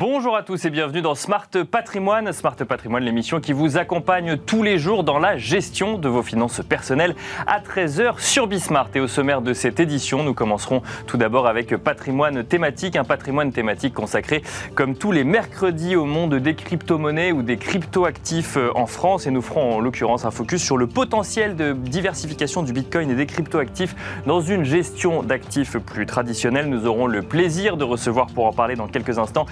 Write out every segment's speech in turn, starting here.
Bonjour à tous et bienvenue dans Smart Patrimoine. Smart Patrimoine, l'émission qui vous accompagne tous les jours dans la gestion de vos finances personnelles à 13h sur Bismart. Et au sommaire de cette édition, nous commencerons tout d'abord avec patrimoine thématique, un patrimoine thématique consacré comme tous les mercredis au monde des crypto-monnaies ou des crypto-actifs en France. Et nous ferons en l'occurrence un focus sur le potentiel de diversification du Bitcoin et des crypto-actifs dans une gestion d'actifs plus traditionnelle. Nous aurons le plaisir de recevoir pour en parler dans quelques instants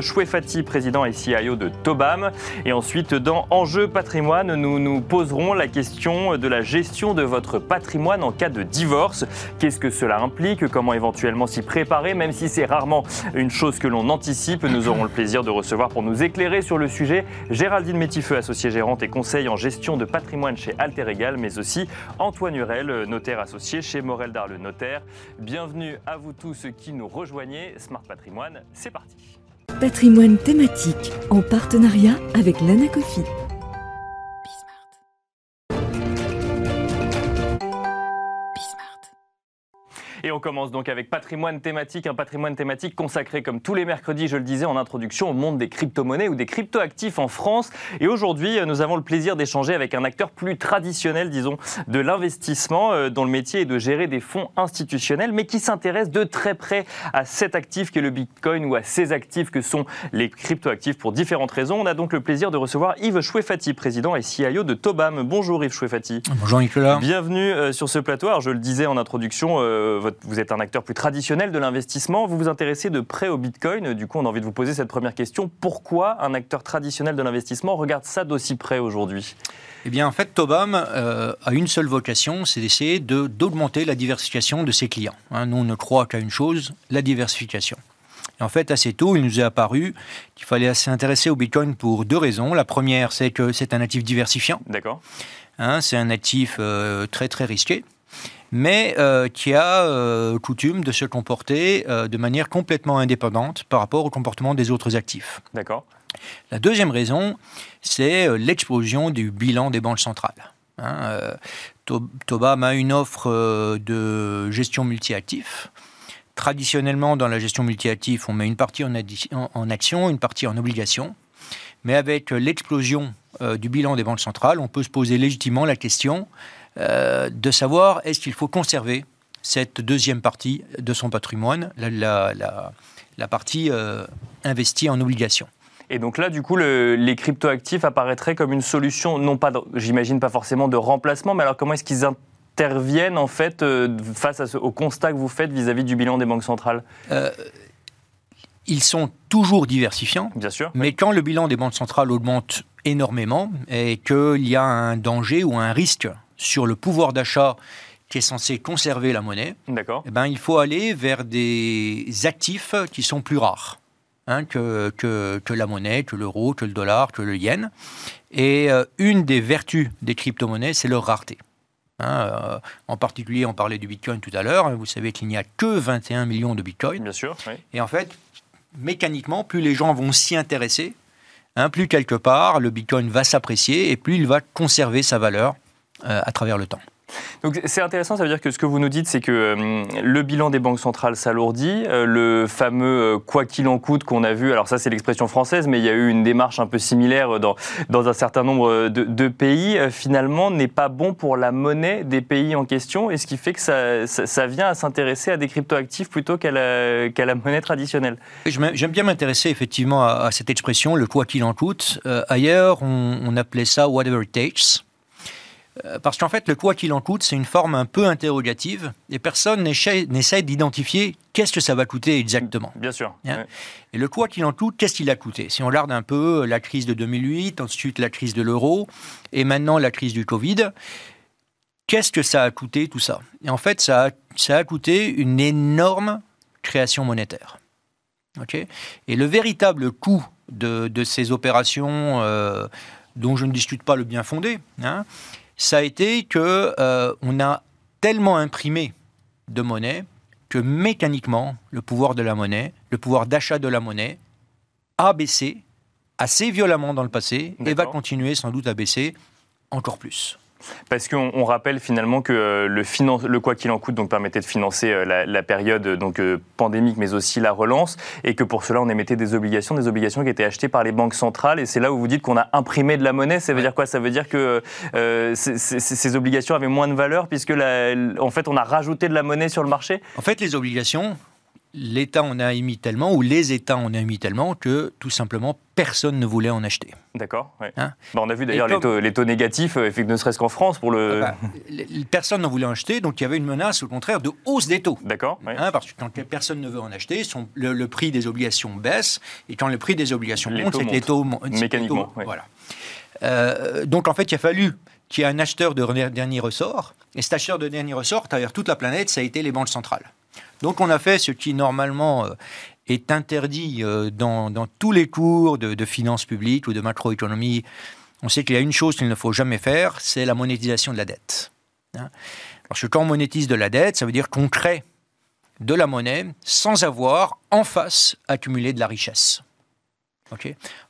Chouefati, président et CIO de Tobam. Et ensuite, dans Enjeu patrimoine, nous nous poserons la question de la gestion de votre patrimoine en cas de divorce. Qu'est-ce que cela implique? Comment éventuellement s'y préparer? Même si c'est rarement une chose que l'on anticipe, nous aurons le plaisir de recevoir pour nous éclairer sur le sujet Géraldine Métifeux, associée gérante et conseil en gestion de patrimoine chez Alter Egal, mais aussi Antoine Hurel, notaire associé chez Morel Darle Notaire. Bienvenue à vous tous qui nous rejoignez. Smart Patrimoine, c'est parti. Patrimoine thématique en partenariat avec l'Anacofi. Et on commence donc avec patrimoine thématique, un patrimoine thématique consacré comme tous les mercredis, je le disais en introduction, au monde des crypto-monnaies ou des crypto-actifs en France. Et aujourd'hui, nous avons le plaisir d'échanger avec un acteur plus traditionnel, disons, de l'investissement, euh, dont le métier est de gérer des fonds institutionnels, mais qui s'intéresse de très près à cet actif qu'est le Bitcoin ou à ces actifs que sont les crypto-actifs pour différentes raisons. On a donc le plaisir de recevoir Yves Chouefati, président et CIO de Tobam. Bonjour Yves Chouefati. Bonjour Nicolas. Bienvenue euh, sur ce plateau. Alors, je le disais en introduction, euh, vous êtes un acteur plus traditionnel de l'investissement. Vous vous intéressez de près au Bitcoin. Du coup, on a envie de vous poser cette première question. Pourquoi un acteur traditionnel de l'investissement regarde ça d'aussi près aujourd'hui? Eh bien, en fait, Tobam euh, a une seule vocation, c'est d'essayer d'augmenter la diversification de ses clients. Hein, nous, on ne croit qu'à une chose, la diversification. Et en fait, assez tôt, il nous est apparu qu'il fallait s'intéresser au Bitcoin pour deux raisons. La première, c'est que c'est un actif diversifiant. D'accord. Hein, c'est un actif euh, très, très risqué mais euh, qui a euh, coutume de se comporter euh, de manière complètement indépendante par rapport au comportement des autres actifs. D'accord. La deuxième raison, c'est l'explosion du bilan des banques centrales. Hein, Tobam a une offre de gestion multi-actifs. Traditionnellement, dans la gestion multi-actifs, on met une partie en, en, action, une partie en obligation. Mais avec l'explosion du bilan des banques centrales, on peut se poser légitimement la question euh, de savoir est-ce qu'il faut conserver cette deuxième partie de son patrimoine, la, la, partie euh, investie en obligations. Et donc là, du coup, les cryptoactifs apparaîtraient comme une solution, non pas, j'imagine pas forcément de remplacement, mais alors comment est-ce qu'ils interviennent en fait euh, face au constat que vous faites vis-à-vis du bilan des banques centrales? Ils sont toujours diversifiants, bien sûr, mais quand le bilan des banques centrales augmente énormément et qu'il y a un danger ou un risque sur le pouvoir d'achat qui est censé conserver la monnaie, eh ben, il faut aller vers des actifs qui sont plus rares hein, que, que, la monnaie, que l'euro, que le dollar, que le yen. Et euh, une des vertus des crypto-monnaies, c'est leur rareté. Hein, euh, en particulier, on parlait du Bitcoin tout à l'heure. Vous savez qu'il n'y a que 21 millions de Bitcoin. Bien sûr. Et en fait, mécaniquement, plus les gens vont s'y intéresser, hein, plus quelque part le Bitcoin va s'apprécier et plus il va conserver sa valeur à travers le temps. Donc c'est intéressant, ça veut dire que ce que vous nous dites, c'est que euh, le bilan des banques centrales s'alourdit, euh, le fameux quoi qu'il en coûte qu'on a vu, alors ça c'est l'expression française, mais il y a eu une démarche un peu similaire dans, dans un certain nombre de, pays, finalement n'est pas bon pour la monnaie des pays en question, et ce qui fait que ça, ça, vient à s'intéresser à des cryptoactifs plutôt qu'à la, qu'à la monnaie traditionnelle. J'aime bien m'intéresser effectivement à, cette expression, le quoi qu'il en coûte. ailleurs, on, on appelait ça whatever it takes. Euh, parce qu'en fait, le quoi qu'il en coûte, c'est une forme un peu interrogative et personne n'essaie d'identifier qu'est-ce que ça va coûter exactement. Bien sûr. Hein et le quoi qu'il en coûte, qu'est-ce qu'il a coûté? Si on regarde un peu la crise de 2008, ensuite la crise de l'euro et maintenant la crise du Covid, qu'est-ce que ça a coûté tout ça? Et en fait, ça a, ça a coûté une énorme création monétaire. et le véritable coût de, ces opérations, euh, dont je ne discute pas le bien fondé, hein, ça a été que euh, on a tellement imprimé de monnaie que mécaniquement, le pouvoir de la monnaie, le pouvoir d'achat de la monnaie, a baissé assez violemment dans le passé et va continuer sans doute à baisser encore plus. Parce qu'on on rappelle finalement que euh, le, finance, le quoi qu'il en coûte donc, permettait de financer euh, la, la période donc, euh, pandémique, mais aussi la relance, et que pour cela, on émettait des obligations, des obligations qui étaient achetées par les banques centrales. Et c'est là où vous dites qu'on a imprimé de la monnaie. Ça veut dire quoi? Ça veut dire que euh, c- c- ces obligations avaient moins de valeur, puisque la- en fait, on a rajouté de la monnaie sur le marché? En fait, les obligations, l'État en a émis tellement, ou les États en ont émis tellement, que tout simplement personne ne voulait en acheter. D'accord. ouais. Hein Bah, on a vu d'ailleurs les, comme- taux, les taux négatifs, euh, ne serait-ce qu'en France, pour le. Les- les- personne ne voulait en acheter, donc il y avait une menace, au contraire, de hausse des taux. D'accord. ouais. Hein, parce que quand personne ne veut en acheter, son- le, le prix des obligations baisse, et quand le prix des obligations Les monte, taux c'est que les taux montent. Mécaniquement, oui. Voilà. Euh, donc en fait, il a fallu qu'il y ait un acheteur de dernier ressort, et cet acheteur de dernier ressort, à travers toute la planète, ça a été les banques centrales. Donc on a fait ce qui normalement euh, est interdit euh, dans, tous les cours de, de finances publiques ou de macroéconomie. On sait qu'il y a une chose qu'il ne faut jamais faire, c'est la monétisation de la dette. Hein. Parce que quand on monétise de la dette, ça veut dire qu'on crée de la monnaie sans avoir en face accumulé de la richesse.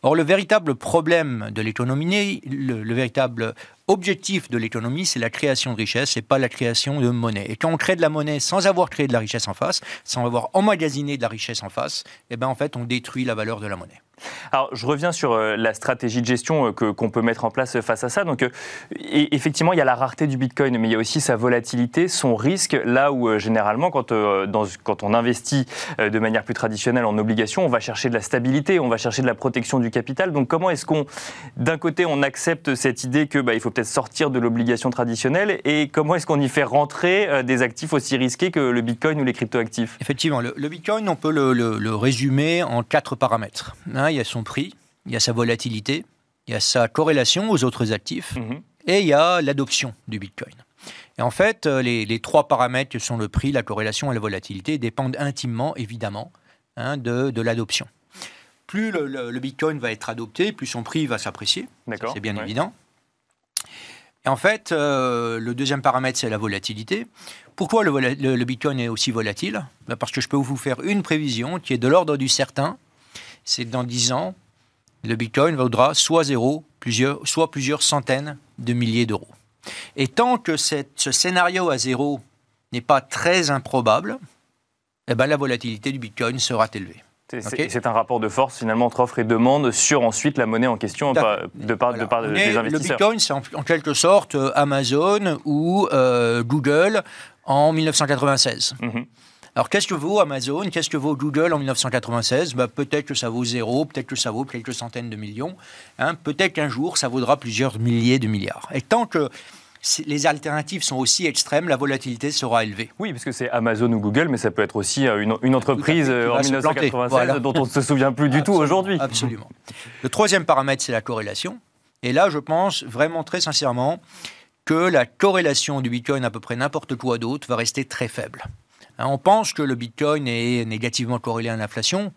Or, le véritable problème de l'économie, le, le véritable objectif de l'économie, c'est la création de richesse et pas la création de monnaie. Et quand on crée de la monnaie sans avoir créé de la richesse en face, sans avoir emmagasiné de la richesse en face, eh ben en fait, on détruit la valeur de la monnaie. Alors, je reviens sur euh, la stratégie de gestion euh, que- qu'on peut mettre en place face à ça. Donc, euh, effectivement, il y a la rareté du Bitcoin, mais il y a aussi sa volatilité, son risque. Là où, euh, généralement, quand, euh, quand on investit euh, de manière plus traditionnelle en obligations, on va chercher de la stabilité, on va chercher de la protection du capital. Donc, comment est-ce qu'on, d'un côté, on accepte cette idée que bah, il faut peut-être sortir de l'obligation traditionnelle, et comment est-ce qu'on y fait rentrer euh, des actifs aussi risqués que le Bitcoin ou les cryptoactifs? Effectivement, le, Bitcoin, on peut le résumer en quatre paramètres. Hein, il y a son prix, il y a sa volatilité, il y a sa corrélation aux autres actifs, Mhm. et il y a l'adoption du Bitcoin. Et en fait, euh, les, les trois paramètres que sont le prix, la corrélation et la volatilité dépendent intimement, évidemment, hein, de, de l'adoption. Plus le, le- le Bitcoin va être adopté, plus son prix va s'apprécier. C'est bien Ouais. évident. Et en fait, euh, le deuxième paramètre, c'est la volatilité. Pourquoi le, vola- le- le Bitcoin est aussi volatile? Ben Parce que je peux vous faire une prévision qui est de l'ordre du certain. C'est que dans 10 ans, le Bitcoin vaudra soit zéro, plusieurs, soit plusieurs centaines de milliers d'euros. Et tant que cette- ce scénario à zéro n'est pas très improbable, eh ben, la volatilité du Bitcoin sera élevée. C'est un rapport de force finalement entre offre et demande sur ensuite la monnaie en question de part, Voilà. de part On des est- investisseurs. Le Bitcoin, c'est en, en quelque sorte euh, Amazon ou euh, Google en 1996. Mhm. Alors, qu'est-ce que vaut Amazon? Qu'est-ce que vaut Google en 1996 Ben, Peut-être que ça vaut zéro, peut-être que ça vaut quelques centaines de millions. hein. peut-être qu'un jour, ça vaudra plusieurs milliers de milliards. Et tant que les alternatives sont aussi extrêmes, la volatilité sera élevée. Oui, parce que c'est Amazon ou Google, mais ça peut être aussi euh, une, une entreprise fait, euh, en va se planter. 1996 Voilà. dont on ne se souvient plus du tout aujourd'hui. Absolument. Le troisième paramètre, c'est la corrélation. Et là, je pense vraiment très sincèrement que la corrélation du Bitcoin à peu près n'importe quoi d'autre va rester très faible. Hein, on pense que le Bitcoin est négativement corrélé à l'inflation.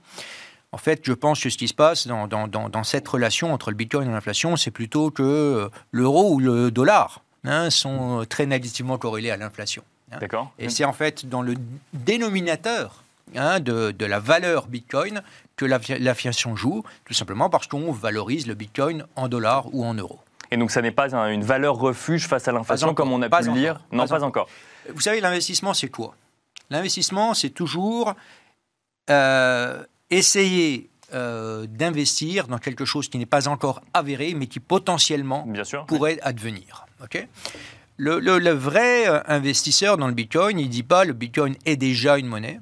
En fait, je pense que ce qui se passe dans, dans- dans- dans cette relation entre le Bitcoin et l'inflation, c'est plutôt que euh, l'euro ou le dollar hein, sont euh, très négativement corrélés à l'inflation. hein. D'accord. Et c'est en fait dans le dénominateur hein, de, de la valeur Bitcoin que l'infla- l'inflation joue, tout simplement parce qu'on valorise le Bitcoin en dollars ou en euros. Et donc ça n'est pas un- une valeur refuge face à l'inflation encore, comme on a pu le encore, lire? Non, pas pas encore. Vous savez, l'investissement, c'est quoi? L'investissement, c'est toujours euh, essayer euh, d'investir dans quelque chose qui n'est pas encore avéré, mais qui potentiellement Bien sûr. pourrait advenir. le, le- le vrai euh, investisseur dans le Bitcoin, il ne dit pas le Bitcoin est déjà une monnaie,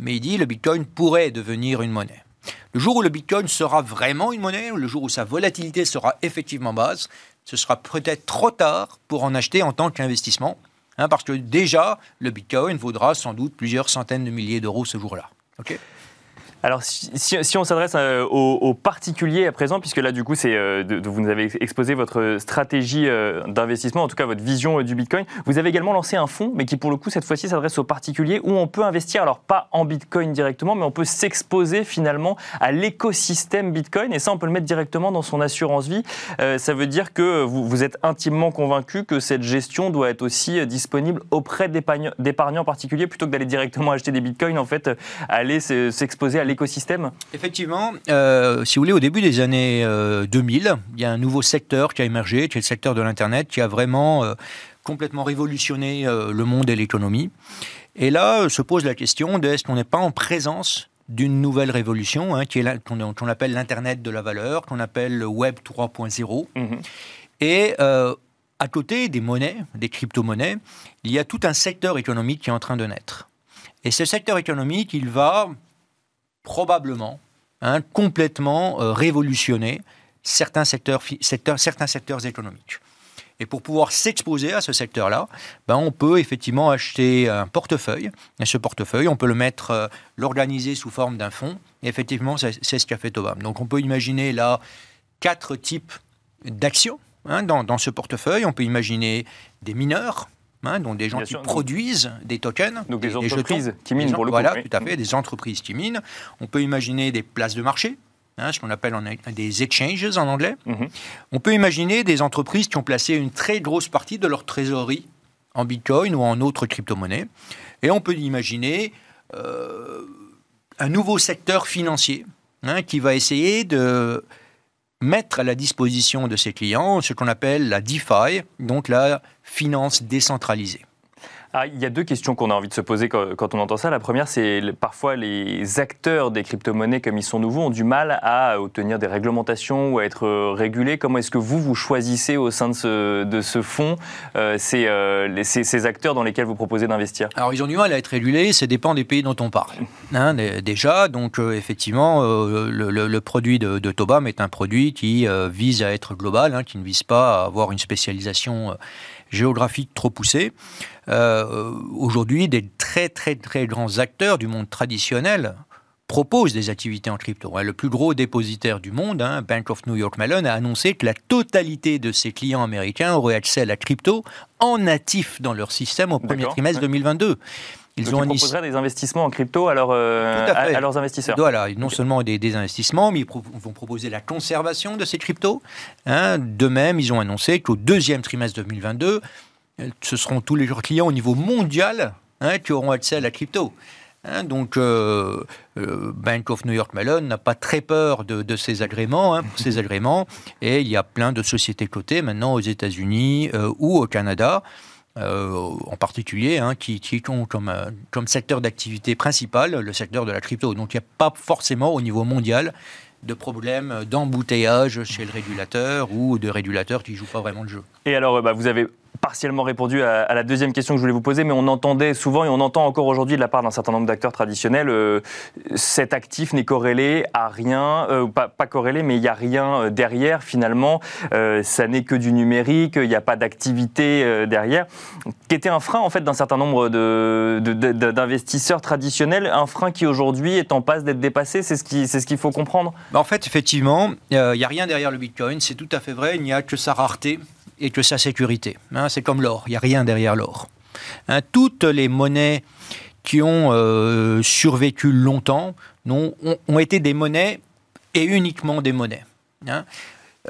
mais il dit le Bitcoin pourrait devenir une monnaie. Le jour où le Bitcoin sera vraiment une monnaie, ou le jour où sa volatilité sera effectivement basse, ce sera peut-être trop tard pour en acheter en tant qu'investissement, hein, parce que déjà, le Bitcoin vaudra sans doute plusieurs centaines de milliers d'euros ce jour-là. Alors, si, on s'adresse euh, aux, particuliers à présent, puisque là, du coup, euh, vous nous avez exposé votre stratégie euh, d'investissement, en tout cas votre vision du Bitcoin. Vous avez également lancé un fonds, mais qui, pour le coup, cette fois-ci, s'adresse aux particuliers, où on peut investir, alors pas en Bitcoin directement, mais on peut s'exposer finalement à l'écosystème Bitcoin, et ça, on peut le mettre directement dans son assurance vie. Ça veut dire que vous, êtes intimement convaincu que cette gestion doit être aussi disponible auprès d'épargnants particuliers, plutôt que d'aller directement acheter des Bitcoins, en fait, aller se- s'exposer à l'écosystème Effectivement, euh, si vous voulez, au début des années 2000, il y a un nouveau secteur qui a émergé, qui est le secteur de l'Internet, qui a vraiment complètement révolutionné le monde et l'économie. Et là, se pose la question de est-ce qu'on n'est pas en présence d'une nouvelle révolution, hein, qui est qu'on appelle l'Internet de la valeur, qu'on appelle le Web 3.0. Mhm. Et euh, à côté des monnaies, des crypto-monnaies, il y a tout un secteur économique qui est en train de naître. Et ce secteur économique, il va probablement hein, complètement euh, révolutionner certains secteurs, certains secteurs économiques. Et pour pouvoir s'exposer à ce secteur-là, ben on peut effectivement acheter un portefeuille. Et ce portefeuille, on peut le mettre, euh, l'organiser sous forme d'un fonds. Et effectivement, c'est ce qu'a fait Tobam. Donc on peut imaginer là quatre types d'actions hein, dans, ce portefeuille. On peut imaginer des mineurs, Hein, donc des gens qui produisent des tokens. Donc des, entreprises qui minent pour le Voilà, tout à fait, des entreprises qui minent. On peut imaginer des places de marché, Hein, ce qu'on appelle des exchanges en anglais. Mhm. On peut imaginer des entreprises qui ont placé une très grosse partie de leur trésorerie en Bitcoin ou en autres crypto-monnaies. Et on peut imaginer euh, un nouveau secteur financier hein, qui va essayer de mettre à la disposition de ses clients ce qu'on appelle la DeFi, donc la finance décentralisée. Ah, il y a deux questions qu'on a envie de se poser quand, on entend ça. La première, c'est parfois les acteurs des crypto-monnaies, comme ils sont nouveaux, ont du mal à obtenir des réglementations ou à être euh, régulés. Comment est-ce que vous, vous choisissez au sein de ce, fonds euh, euh, ces, ces, acteurs dans lesquels vous proposez d'investir? Alors, ils ont du mal à être régulés, ça dépend des pays dont on parle. Hein, déjà, donc effectivement, le, produit de, de, Tobam est un produit qui vise à être global, hein, qui ne vise pas à avoir une spécialisation géographique trop poussée. Euh, aujourd'hui, des très très très grands acteurs du monde traditionnel proposent des activités en crypto. Le plus gros dépositaire du monde, hein, Bank of New York Mellon, a annoncé que la totalité de ses clients américains auraient accès à la crypto en natif dans leur système au premier trimestre 2022. Ils ont proposeraient des investissements en crypto à, à, leurs investisseurs. Voilà, non seulement des, des, investissements, mais ils vont proposer la conservation de ces cryptos. Hein. De même, ils ont annoncé qu'au deuxième trimestre 2022, ce seront tous les clients au niveau mondial hein, qui auront accès à la crypto. Hein. donc, euh, euh, Bank of New York Mellon n'a pas très peur de, ces agréments, hein, ces agréments, et il y a plein de sociétés cotées maintenant aux États-Unis euh, ou au Canada euh, en particulier, hein, qui, ont comme, euh, comme secteur d'activité principal le secteur de la crypto. Donc il n'y a pas forcément au niveau mondial de problèmes d'embouteillage chez le régulateur ou de régulateurs qui ne jouent pas vraiment le jeu. Et alors, euh, bah, vous avez partiellement répondu à, la deuxième question que je voulais vous poser, mais on entendait souvent et on entend encore aujourd'hui de la part d'un certain nombre d'acteurs traditionnels, euh, cet actif n'est corrélé à rien, euh, pas, corrélé, mais il n'y a rien euh, derrière finalement, ça n'est que du numérique, il n'y a pas d'activité derrière, qui était un frein en fait d'un certain nombre d'investisseurs traditionnels, un frein qui aujourd'hui est en passe d'être dépassé, c'est ce qu'il ce qu'il faut comprendre. Bah, En fait, effectivement, il n'y a rien derrière le Bitcoin, c'est tout à fait vrai, il n'y a que sa rareté et que sa sécurité. Hein, c'est comme l'or, il n'y a rien derrière l'or. Hein, toutes les monnaies qui ont euh, survécu longtemps ont, été des monnaies et uniquement des monnaies. Hein.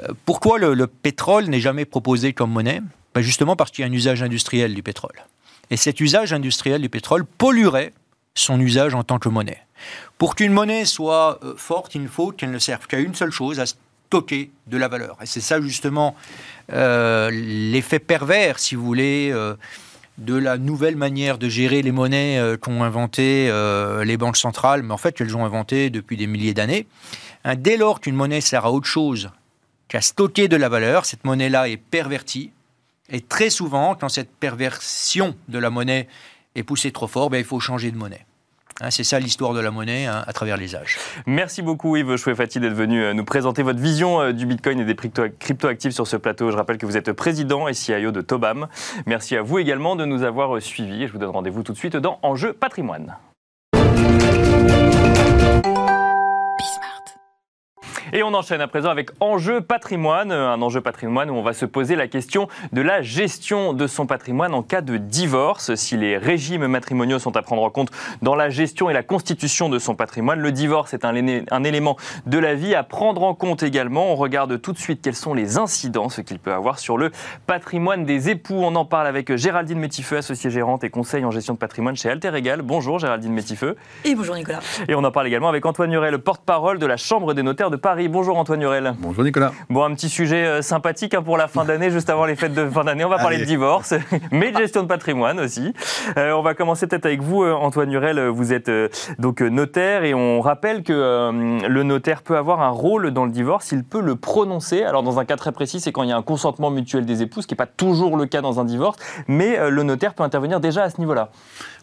Euh, pourquoi le, pétrole n'est jamais proposé comme monnaie? Ben Justement parce qu'il y a un usage industriel du pétrole. Et cet usage industriel du pétrole polluerait son usage en tant que monnaie. Pour qu'une monnaie soit euh, forte, il faut qu'elle ne serve qu'à une seule chose, à stocker de la valeur. Et c'est ça justement euh, l'effet pervers, si vous voulez, euh, de la nouvelle manière de gérer les monnaies euh, qu'ont inventé les banques centrales, mais en fait qu'elles ont inventé depuis des milliers d'années. Dès lors qu'une monnaie sert à autre chose qu'à stocker de la valeur, cette monnaie-là est pervertie. Et très souvent, quand cette perversion de la monnaie est poussée trop fort, ben, il faut changer de monnaie. Hein, c'est ça l'histoire de la monnaie hein, à travers les âges. Merci beaucoup Yves Chouefati d'être venu euh, nous présenter votre vision euh, du Bitcoin et des crypto-actifs sur ce plateau. Je rappelle que vous êtes président et CIO de Tobam. Merci à vous également de nous avoir euh, suivis. Je vous donne rendez-vous tout de suite dans Enjeu patrimoine. Et on enchaîne à présent avec Enjeu patrimoine, un enjeu patrimoine où on va se poser la question de la gestion de son patrimoine en cas de divorce. Si les régimes matrimoniaux sont à prendre en compte dans la gestion et la constitution de son patrimoine, le divorce est un, un élément de la vie à prendre en compte également. On regarde tout de suite quelles sont les incidences qu'il peut avoir sur le patrimoine des époux. On en parle avec Géraldine Métifeux, associée gérante et conseil en gestion de patrimoine chez Alter Egal. Bonjour Géraldine Métifeux. Et bonjour Nicolas. Et on en parle également avec Antoine Nuret, le porte-parole de la Chambre des notaires de Paris. Bonjour Antoine Nurel. Bonjour Nicolas. Bon, un petit sujet euh, sympathique hein, pour la fin d'année, juste avant les fêtes de fin d'année. On va parler de divorce, mais de gestion de patrimoine aussi. Euh, on va commencer peut-être avec vous, euh, Antoine Nurel. Vous êtes donc notaire et on rappelle que le notaire peut avoir un rôle dans le divorce. Il peut le prononcer. Alors dans un cas très précis, c'est quand il y a un consentement mutuel des époux, ce qui n'est pas toujours le cas dans un divorce, mais le notaire peut intervenir déjà à ce niveau-là.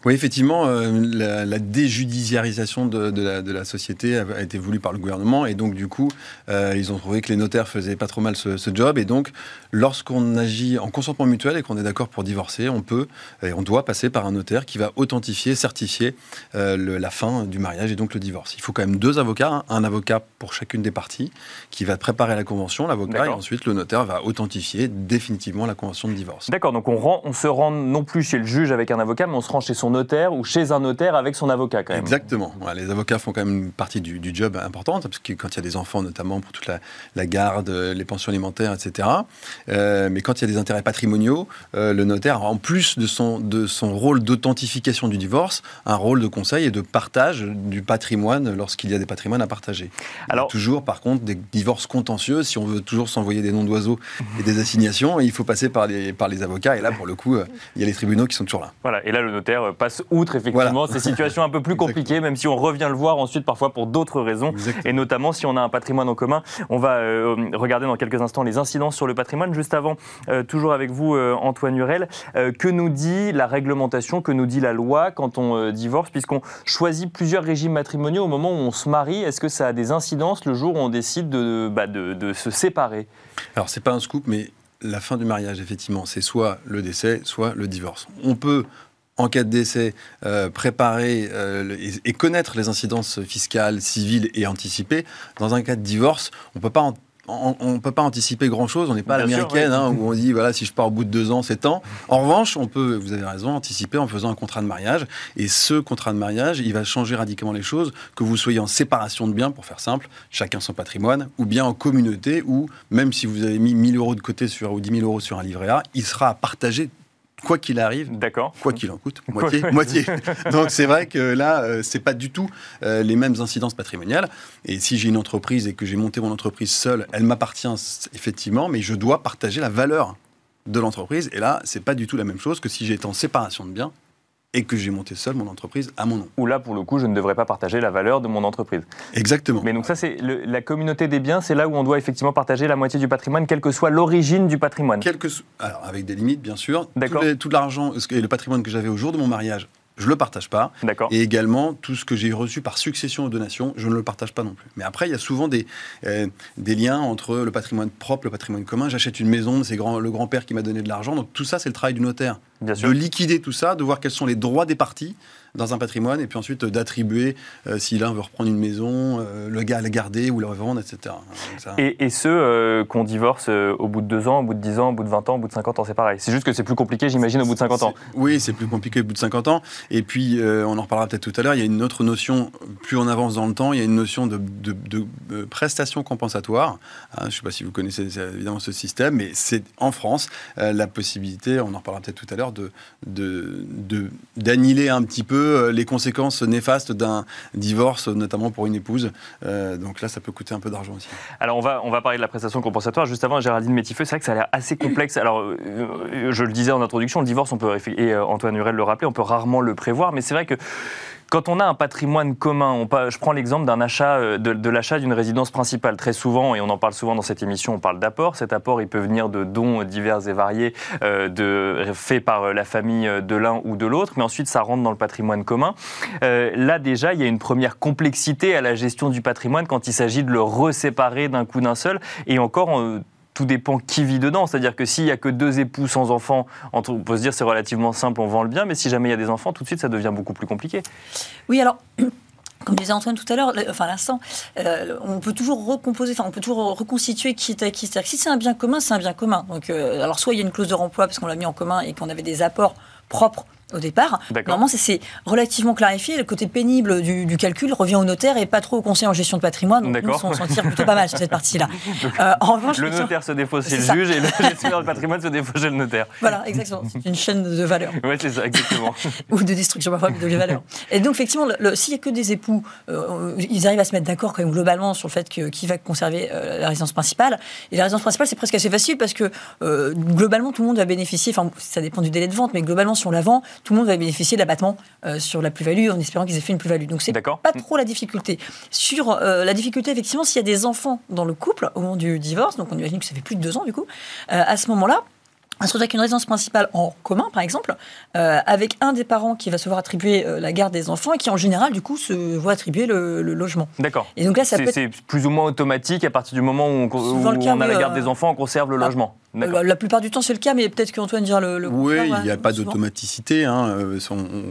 Oui, effectivement, la, déjudiciarisation de, de, la, société a, été voulue par le gouvernement et donc du coup, ils ont trouvé que les notaires faisaient pas trop mal ce, job. Et donc, lorsqu'on agit en consentement mutuel et qu'on est d'accord pour divorcer, on peut et on doit passer par un notaire qui va authentifier, certifier euh, la fin du mariage et donc le divorce. Il faut quand même deux avocats, hein. un avocat pour chacune des parties qui va préparer la convention, l'avocat, et ensuite le notaire va authentifier définitivement la convention de divorce. D'accord, donc on, rend, on se rend non plus chez le juge avec un avocat, mais on se rend chez son notaire ou chez un notaire avec son avocat quand même. Exactement. les avocats font quand même une partie du, du job importante, parce que quand il y a des enfants, notamment pour toute la, la garde, les pensions alimentaires, etc. Euh, mais quand il y a des intérêts patrimoniaux, euh, le notaire, en plus de son, de son rôle d'authentification du divorce, un rôle de conseil et de partage du patrimoine lorsqu'il y a des patrimoines à partager. Alors, toujours, par contre, des divorces contentieux, si on veut toujours s'envoyer des noms d'oiseaux et des assignations, il faut passer par les, par les avocats. Et là, pour le coup, euh, il y a les tribunaux qui sont toujours là. Voilà, et là, le notaire passe outre, effectivement, ces situations un peu plus compliquées, même si on revient le voir ensuite, parfois pour d'autres raisons, et notamment si on a un patrimoine en commun. On va regarder dans quelques instants les incidences sur le patrimoine. Juste avant, euh, toujours avec vous, euh, Antoine Hurel, euh, que nous dit la réglementation, que nous dit la loi quand on divorce, puisqu'on choisit plusieurs régimes matrimoniaux au moment où on se marie? Est-ce que ça a des incidences le jour où on décide de, bah, de, se séparer? Alors, c'est pas un scoop, mais la fin du mariage, effectivement, c'est soit le décès, soit le divorce. On peut en cas de décès, préparer et, connaître les incidences fiscales, civiles et anticipées. Dans un cas de divorce, on ne peut pas en on ne peut pas anticiper grand-chose. On n'est pas à l'américaine hein, où on dit voilà si je pars au bout de deux ans, c'est temps. En revanche, on peut, vous avez raison, anticiper en faisant un contrat de mariage. Et ce contrat de mariage, il va changer radicalement les choses. Que vous soyez en séparation de biens, pour faire simple, chacun son patrimoine, ou bien en communauté où même si vous avez mis 1000 euros de côté sur ou 10 000 euros sur un livret A, il sera partagé quoi qu'il arrive, d'accord, quoi qu'il en coûte, moitié, moitié. Donc c'est vrai que là, euh, c'est pas du tout euh, les mêmes incidences patrimoniales. Et si j'ai une entreprise et que j'ai monté mon entreprise seule, elle m'appartient effectivement, mais je dois partager la valeur de l'entreprise. Et là, c'est pas du tout la même chose que si j'étais en séparation de biens et que j'ai monté seul mon entreprise à mon nom. Ou là, pour le coup, je ne devrais pas partager la valeur de mon entreprise. Exactement. Mais donc ça, c'est la communauté des biens, c'est là où on doit effectivement partager la moitié du patrimoine, quelle que soit l'origine du patrimoine. Alors, avec des limites, bien sûr. D'accord. Tout l'argent et le patrimoine que j'avais au jour de mon mariage je ne le partage pas. D'accord. Et également, tout ce que j'ai reçu par succession ou donation, je ne le partage pas non plus. Mais après, il y a souvent des, euh, des liens entre le patrimoine propre, le patrimoine commun. J'achète une maison, c'est grand, le grand-père qui m'a donné de l'argent. Donc tout ça, c'est le travail du notaire. Bien sûr. De liquider tout ça, de voir quels sont les droits des parties dans un patrimoine et puis ensuite euh, d'attribuer, euh, si l'un veut reprendre une maison, euh, le gars à la garder ou la revendre, etc. Et, et, ceux qu'on divorce au bout de 2 ans, au bout de 10 ans, au bout de 20 ans, au bout de 50 ans, c'est pareil. C'est juste que c'est plus compliqué, j'imagine, au bout de 50 ans. Oui, c'est plus compliqué au bout de 50 ans. Et puis, on en reparlera peut-être tout à l'heure, il y a une autre notion, plus on avance dans le temps, il y a une notion de, de, prestation compensatoire. Hein, je ne sais pas si vous connaissez évidemment ce système, mais c'est en France la possibilité, on en reparlera peut-être tout à l'heure, de d'annihiler un petit peu euh, les conséquences néfastes d'un divorce, notamment pour une épouse. Euh, donc là, ça peut coûter un peu d'argent aussi. Alors on va, on va parler de la prestation compensatoire. Juste avant, Géraldine Métifeux, c'est vrai que ça a l'air assez complexe. Alors, euh, je le disais en introduction, le divorce, on peut, et Antoine Hurel le rappelait, on peut rarement le prévoir, mais c'est vrai que quand on a un patrimoine commun, je prends l'exemple d'un achat, euh, de, l'achat d'une résidence principale. Très souvent, et on en parle souvent dans cette émission, on parle d'apport. Cet apport, il peut venir de dons divers et variés, euh, de, faits par la famille de l'un ou de l'autre, mais ensuite ça rentre dans le patrimoine commun. Euh, là déjà, il y a une première complexité à la gestion du patrimoine quand il s'agit de le reséparer d'un coup d'un seul, et encore tout dépend qui vit dedans. C'est-à-dire que s'il n'y a que deux époux sans enfants, on peut se dire c'est relativement simple, on vend le bien, mais si jamais il y a des enfants, tout de suite ça devient beaucoup plus compliqué. Oui, alors comme disait Antoine tout à l'heure, enfin l'instant, euh, on peut toujours recomposer, enfin on peut toujours reconstituer qui est à qui. C'est-à-dire que si c'est un bien commun, c'est un bien commun. Donc, euh, alors soit il y a une clause de remploi parce qu'on l'a mis en commun et qu'on avait des apports propres au départ. Normalement, c'est- relativement clarifié. Le côté pénible du, du calcul revient au notaire et pas trop au conseil en gestion de patrimoine. Donc, nous, on s'en tire plutôt pas mal sur cette partie-là. Euh, en revanche, Le notaire se défausse chez le ça. juge et le gestionnaire de patrimoine se défausse chez le notaire. Voilà, exactement. C'est une chaîne de valeur. Ouais, c'est ça, exactement. ou de destruction parfois de valeur. Et donc effectivement, s'il n'y a que des époux, euh, ils arrivent à se mettre d'accord quand même globalement sur le fait que qui va conserver euh, la résidence principale. Et la résidence principale, c'est presque assez facile parce que globalement, tout le monde va bénéficier. Enfin, ça dépend du délai de vente, mais globalement, si on la vend, tout le monde va bénéficier de l'abattement euh, sur la plus-value en espérant qu'ils aient fait une plus-value. Donc c'est pas trop la difficulté. Sur euh, la difficulté, effectivement, s'il y a des enfants dans le couple au moment du divorce, donc on imagine que ça fait plus de deux ans du coup, euh, à ce moment-là. On se retrouve avec une résidence principale en commun, par exemple, euh, avec un des parents qui va se voir attribuer euh, la garde des enfants et qui, en général, du coup, se voit attribuer le, le logement. D'accord. Et donc là, ça peut C'est être plus ou moins automatique à partir du moment où on, où cas, a la garde euh, des enfants, on conserve le ah, logement. La, plupart du temps, c'est le cas, mais peut-être qu'Antoine dira le, le Oui, il n'y a ouais, pas d'automaticité. Hein. euh,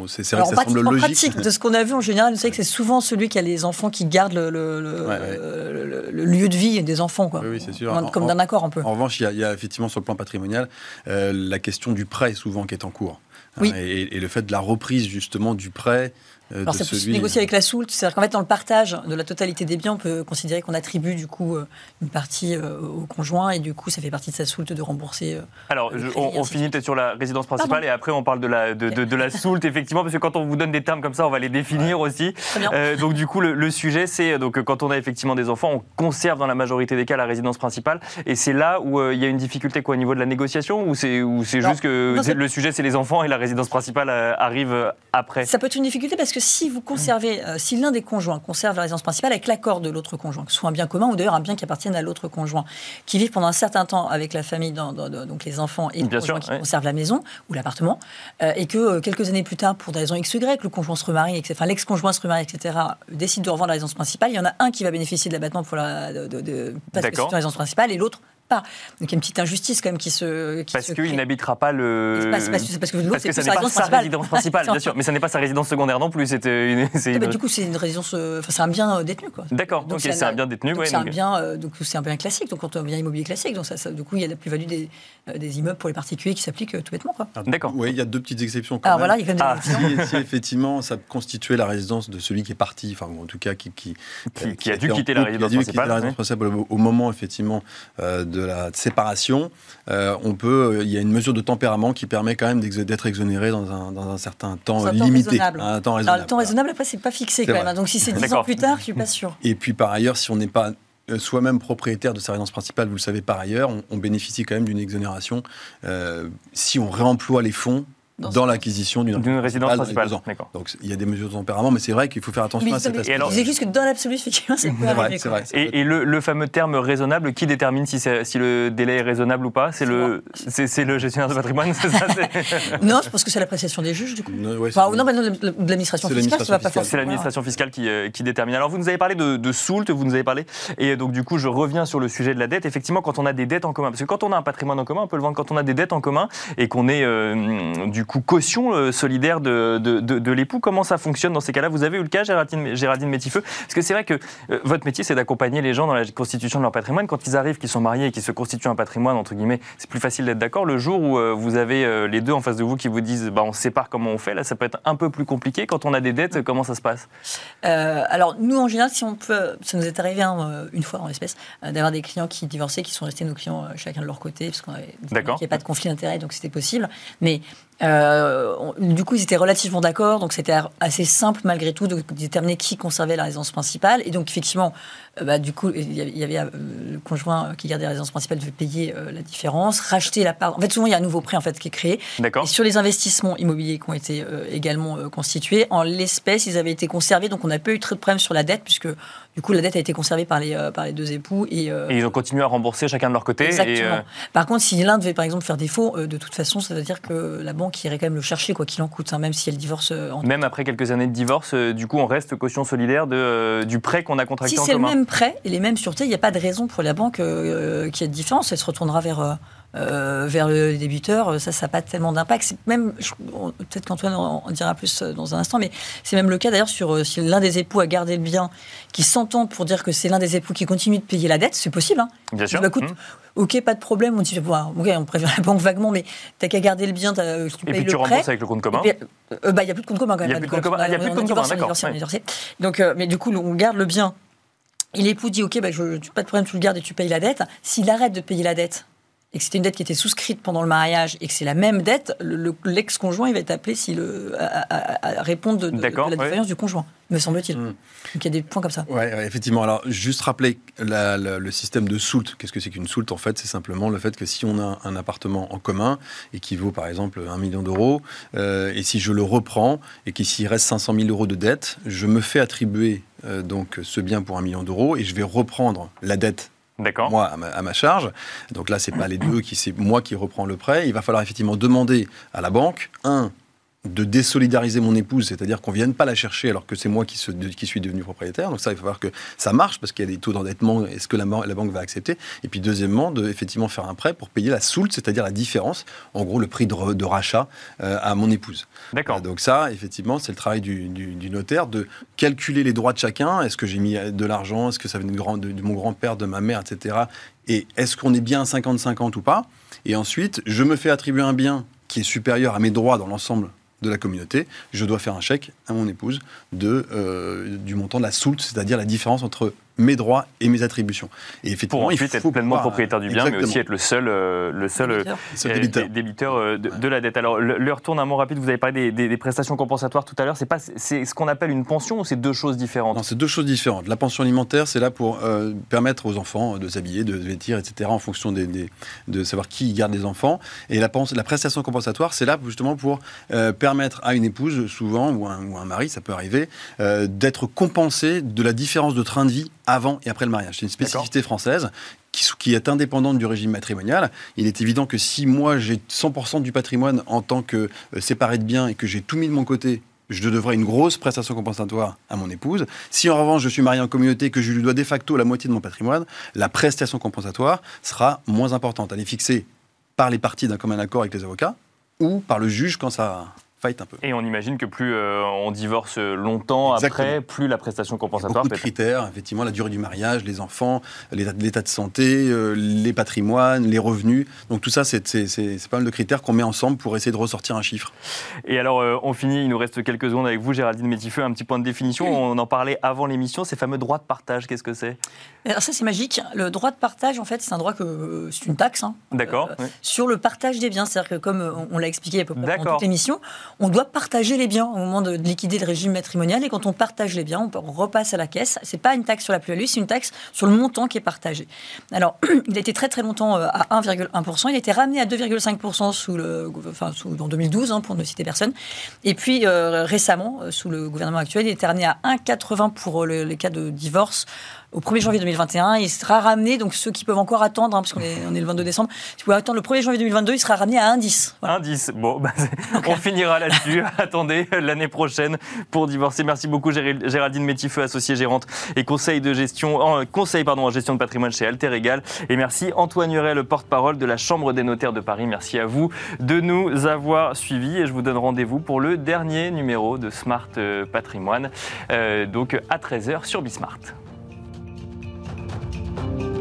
c'est- ça semble pratique, en logique. pratique, de ce qu'on a vu en général, vous savez que c'est souvent celui qui a les enfants qui garde le, le- le- Ouais, ouais. le- le- le lieu de vie des enfants, quoi. Oui, oui, c'est sûr. Comme- d'un accord un peu. En revanche, il y, a, il y a effectivement sur le plan patrimonial euh, la question du prêt souvent qui est en cours. Oui. Hein, et, et le fait de la reprise justement du prêt euh, Alors ça peut se négocier avec la soulte, c'est-à-dire qu'en fait dans le partage de la totalité des biens, on peut considérer qu'on attribue du coup euh, une partie euh, au conjoint et du coup ça fait partie de sa soulte de rembourser. euh, Alors, le je- crédit, on, finit peut-être sur la résidence principale Pardon. et après on parle de la, de, de- de la soulte, effectivement, parce que quand on vous donne des termes comme ça, on va les définir aussi. Très bien. Euh, donc du coup, le, le sujet, c'est donc quand on a effectivement des enfants, on conserve dans la majorité des cas la résidence principale, et c'est là où euh, il y a une difficulté quoi au niveau de la négociation, ou c'est ou c'est Alors, juste que non, le sujet c'est les enfants et la résidence principale euh, arrive après? Ça peut être une difficulté parce que si vous conservez, euh, si l'un des conjoints conserve la résidence principale avec l'accord de l'autre conjoint, que ce soit un bien commun ou d'ailleurs un bien qui appartienne à l'autre conjoint, qui vivent pendant un certain temps avec la famille, dans- dans- dans- donc les enfants et le Bien conjoint sûr, qui ouais. conserve la maison ou l'appartement, euh, et que euh, quelques années plus tard, pour des raisons X ou Y, le conjoint se remarie, etc., enfin l'ex-conjoint se remarie, etc., décide de revendre la résidence principale, il y en a un qui va bénéficier de l'abattement pour la de, de, de- parce que c'est D'accord. une résidence principale et l'autre pas. Donc il y a une petite injustice quand même qui se qui Parce qu'il n'habitera pas le. Parce- parce que- parce que l'autre, c'est que ça plus n'est sa pas résidence sa principale. résidence principale, bien sûr. Mais ça n'est pas sa résidence secondaire non plus. C'était une. Ah bah, du coup, c'est une résidence, euh, enfin, c'est un bien euh, détenu, quoi. D'accord, Donc, c'est un- bien détenu. Donc ouais, c'est un donc- bien, euh, donc c'est un bien classique, donc quand un bien immobilier classique, donc ça, ça- du coup il y a la plus-value des, euh, des immeubles pour les particuliers qui s'applique euh, tout bêtement, quoi. D'accord. Oui, il y a deux petites exceptions. Quand Alors même. voilà, il y a quand même des Ah. exceptions. si, si effectivement ça constituait la résidence de celui qui est parti, enfin ou en tout cas qui, qui, Qui- euh, qui a dû quitter la couple, qui a résidence dû quitter principale, la résidence principale au, moment effectivement euh, de la séparation, euh, on peut, il y a une mesure de tempérament qui permet quand même d'être exonéré dans un, dans un certain temps Dans un temps limité, raisonnable. un temps Alors raisonnable. le temps raisonnable, après, c'est pas fixé quand même. vrai. hein. Donc si c'est 10 D'accord. ans plus tard, je suis pas sûr. Et puis par ailleurs, si on n'est pas euh, soi-même propriétaire de sa résidence principale, vous le savez par ailleurs, on, on bénéficie quand même d'une exonération euh, si on réemploie les fonds Dans l'acquisition d'une résidence dans les principale. deux ans. D'accord. Donc il y a des mesures de tempérament, mais c'est vrai qu'il faut faire attention Mais à cet je aspect. alors- juste que dans l'absolu, effectivement, C'est vrai, vrai. Et, et le, le fameux terme raisonnable, qui détermine si, le délai est raisonnable ou pas? C'est le, c'est, c'est le gestionnaire de patrimoine, c'est ça Non, je pense que c'est l'appréciation des juges, du coup. Non, ouais, Enfin, non, mais non, de l'administration fiscale, ça va pas fiscale. C'est l'administration fiscale qui, euh, qui détermine. Alors, vous nous avez parlé de, de soult, vous nous avez parlé. Et donc, du coup, je reviens sur le sujet de la dette. Effectivement, quand on a des dettes en commun, parce que quand on a un patrimoine en commun, on peut le vendre quand on a des dettes en commun et qu'on est, euh, du coup, caution euh, solidaire de, de, de- de l'époux, comment ça fonctionne dans ces cas-là? Vous avez eu le cas, Géraldine, Géraldine Métifeux? Parce que c'est vrai que euh, votre métier, c'est d'accompagner les gens dans la constitution de leur patrimoine. Quand ils arrivent, qu'ils sont mariés et qu'ils se constituent un patrimoine, entre guillemets, c'est plus facile d'être d'accord. Le jour où euh, vous avez les deux en face de vous qui vous disent bah, on se sépare comment on fait, là, ça peut être un peu plus compliqué. Quand on a des dettes, comment ça se passe? Alors, nous, en général, si on peut, ça nous est arrivé hein, une fois en l'espèce, d'avoir des clients qui divorçaient, qui sont restés nos clients chacun de leur côté, parce qu'on avait qu'il n'y avait pas de conflit d'intérêt, donc c'était possible. Mais euh, du coup, ils étaient relativement d'accord, donc c'était assez simple malgré tout de déterminer qui conservait la résidence principale. Et donc, effectivement, euh, bah, du coup, il y avait, euh, le conjoint qui gardait la résidence principale devait payer euh, la différence, racheter la part. En fait, souvent, il y a un nouveau prêt en fait qui est créé. D'accord Et sur les investissements immobiliers qui ont été euh, également euh, constitués, en l'espèce, ils avaient été conservés, donc on n'a pas eu très de problème sur la dette, puisque du coup, la dette a été conservée par les, euh, par les deux époux. Et, euh, Et ils ont continué à rembourser chacun de leur côté. Exactement. Et, euh, Par contre, si l'un devait par exemple faire défaut, de toute façon, ça veut dire que la banque irait quand même le chercher, quoi qu'il en coûte, hein, même si elle divorce en même après quelques années de divorce, du coup, on reste caution solidaire de, du prêt qu'on a contracté Si en c'est le commun. même prêt et les mêmes sûretés, il n'y a pas de raison pour la banque qu'il y ait de différence. Elle se retournera vers, euh, euh, vers le débiteur, ça, ça n'a pas tellement d'impact. C'est même, peut-être qu'Antoine en, en dira plus euh, dans un instant, mais c'est même le cas d'ailleurs sur euh, si l'un des époux a gardé le bien, qui s'entend pour dire que c'est l'un des époux qui continue de payer la dette, c'est possible. Hein. Bien sûr. Bah, écoute, Mmh. ok, pas de problème. On dit, ok, on prévient la banque vaguement, mais t'as qu'à garder le bien, tu Et payes puis tu le prêt. rembourses avec le compte commun. Et puis, euh, bah, il n'y a plus de compte commun quand même. Il y a plus de compte commun. Ah, d'accord, ouais. Donc, euh, mais du coup, on garde le bien. Et l'époux dit, ok, bah, je, tu- pas de problème, tu le gardes et tu payes la dette. S'il arrête de payer la dette et que c'était une dette qui était souscrite pendant le mariage et que c'est la même dette, le- le- l'ex-conjoint, il va être appelé s'il euh, à, à- à répondre de, de- de D'accord, la ouais. défaillance du conjoint, me semble-t-il. Mm. Donc il y a des points comme ça. Ouais, ouais, effectivement. Alors, juste rappeler la- la- le système de soult. Qu'est-ce que c'est qu'une soult En fait, c'est simplement le fait que si on a un appartement en commun et qui vaut par exemple un million d'euros, euh, et si je le reprends et qu'il s'il reste 500 000 euros de dette, je me fais attribuer euh, donc ce bien pour un million d'euros et je vais reprendre la dette. Moi à ma, à ma charge. Donc là, c'est pas les deux qui c'est moi qui reprends le prêt. Il va falloir effectivement demander à la banque un de désolidariser mon épouse, c'est-à-dire qu'on vienne pas la chercher alors que c'est moi qui, se- qui suis devenu propriétaire. Donc ça, il va falloir que ça marche parce qu'il y a des taux d'endettement. Est-ce que la, ban- la banque va accepter? Et puis deuxièmement, de effectivement faire un prêt pour payer la soult, c'est-à-dire la différence, en gros le prix de, rachat euh, à mon épouse. D'accord. Donc ça, effectivement, c'est le travail du, du- du notaire de calculer les droits de chacun. Est-ce que j'ai mis de l'argent? Est-ce que ça de, grand- de- de mon grand-père, de ma mère, etc. Et est-ce qu'on est bien à 50-50 ou pas? Et ensuite, je me fais attribuer un bien qui est supérieur à mes droits dans l'ensemble de la communauté. Je dois faire un chèque à mon épouse euh, du montant de la soult, c'est-à-dire la différence entre mes droits et mes attributions. Et effectivement, Pour il ensuite faut être pleinement pouvoir- propriétaire du bien, mais Exactement. aussi être le seul, euh, le seul Débiteur. Euh, débiteur. débiteur, euh, de, de la dette. Alors, le- l'heure tourne un mot rapide. Vous avez parlé des, des- des prestations compensatoires tout à l'heure. C'est pas, c'est ce qu'on appelle une pension ou c'est deux choses différentes? Non, c'est deux choses différentes. La pension alimentaire, c'est là pour euh, permettre aux enfants de s'habiller, de se vêtir, etc., en fonction des, des- de savoir qui garde les enfants. Et la, prestation compensatoire, c'est là justement pour euh, permettre à une épouse, souvent, ou un, ou un mari, ça peut arriver, euh, d'être compensé de la différence de train de vie avant et après le mariage. C'est une spécificité française qui, est indépendante du régime matrimonial. Il est évident que si moi j'ai 100% du patrimoine en tant que euh, séparé de biens et que j'ai tout mis de mon côté, je devrais une grosse prestation compensatoire à mon épouse. Si en revanche je suis marié en communauté et que je lui dois de facto la moitié de mon patrimoine, la prestation compensatoire sera moins importante. Elle est fixée par les parties d'un commun accord avec les avocats ou par le juge quand ça fight un peu. Et on imagine que plus euh, on divorce longtemps Exactement. après, plus la prestation compensatoire Beaucoup de critères, effectivement, la durée du mariage, les enfants, l'état de santé, euh, les patrimoines, les revenus. Donc tout ça, c'est pas mal de critères qu'on met ensemble pour essayer de ressortir un chiffre. Et alors, euh, on finit, il nous reste quelques secondes avec vous, Géraldine Métifeux. Un petit point de définition. On en parlait avant l'émission, ces fameux droits de partage, qu'est-ce que c'est? Alors ça, c'est magique. Le droit de partage, en fait, c'est un droit que c'est une taxe. hein, D'accord. euh, oui. sur le partage des biens. C'est-à-dire que, comme on l'a expliqué à peu près dans toute l'émission, on doit partager les biens au moment de, de liquider le régime matrimonial. Et quand on partage les biens, on repasse à la caisse. C'est pas une taxe sur la plus-value, c'est une taxe sur le montant qui est partagé. Alors, il a été très très longtemps euh, à 1,1%. Il a été ramené à 2,5% sous en 2012, hein, pour ne citer personne. Et puis euh, récemment, euh, sous le gouvernement actuel, il été ramené à 1,80 pour le- les cas de divorce au 1er janvier 2021. Il sera ramené, donc ceux qui peuvent encore attendre, hein, parce qu'on est, on est le 22 décembre, si vous pouvez attendre le 1er janvier 2022, il sera ramené à 1,10. Voilà. Indice. Bon, bah, on finira là-dessus. Attendez l'année prochaine pour divorcer. Merci beaucoup, Géraldine Métifeux, associée gérante et conseil de gestion, conseil pardon, en gestion de patrimoine chez Alter Egal. Et merci Antoine Huret, le porte-parole de la Chambre des notaires de Paris. Merci à vous de nous avoir suivis et je vous donne rendez-vous pour le dernier numéro de Smart euh, Patrimoine, euh, donc à 13h sur Bismart. thank you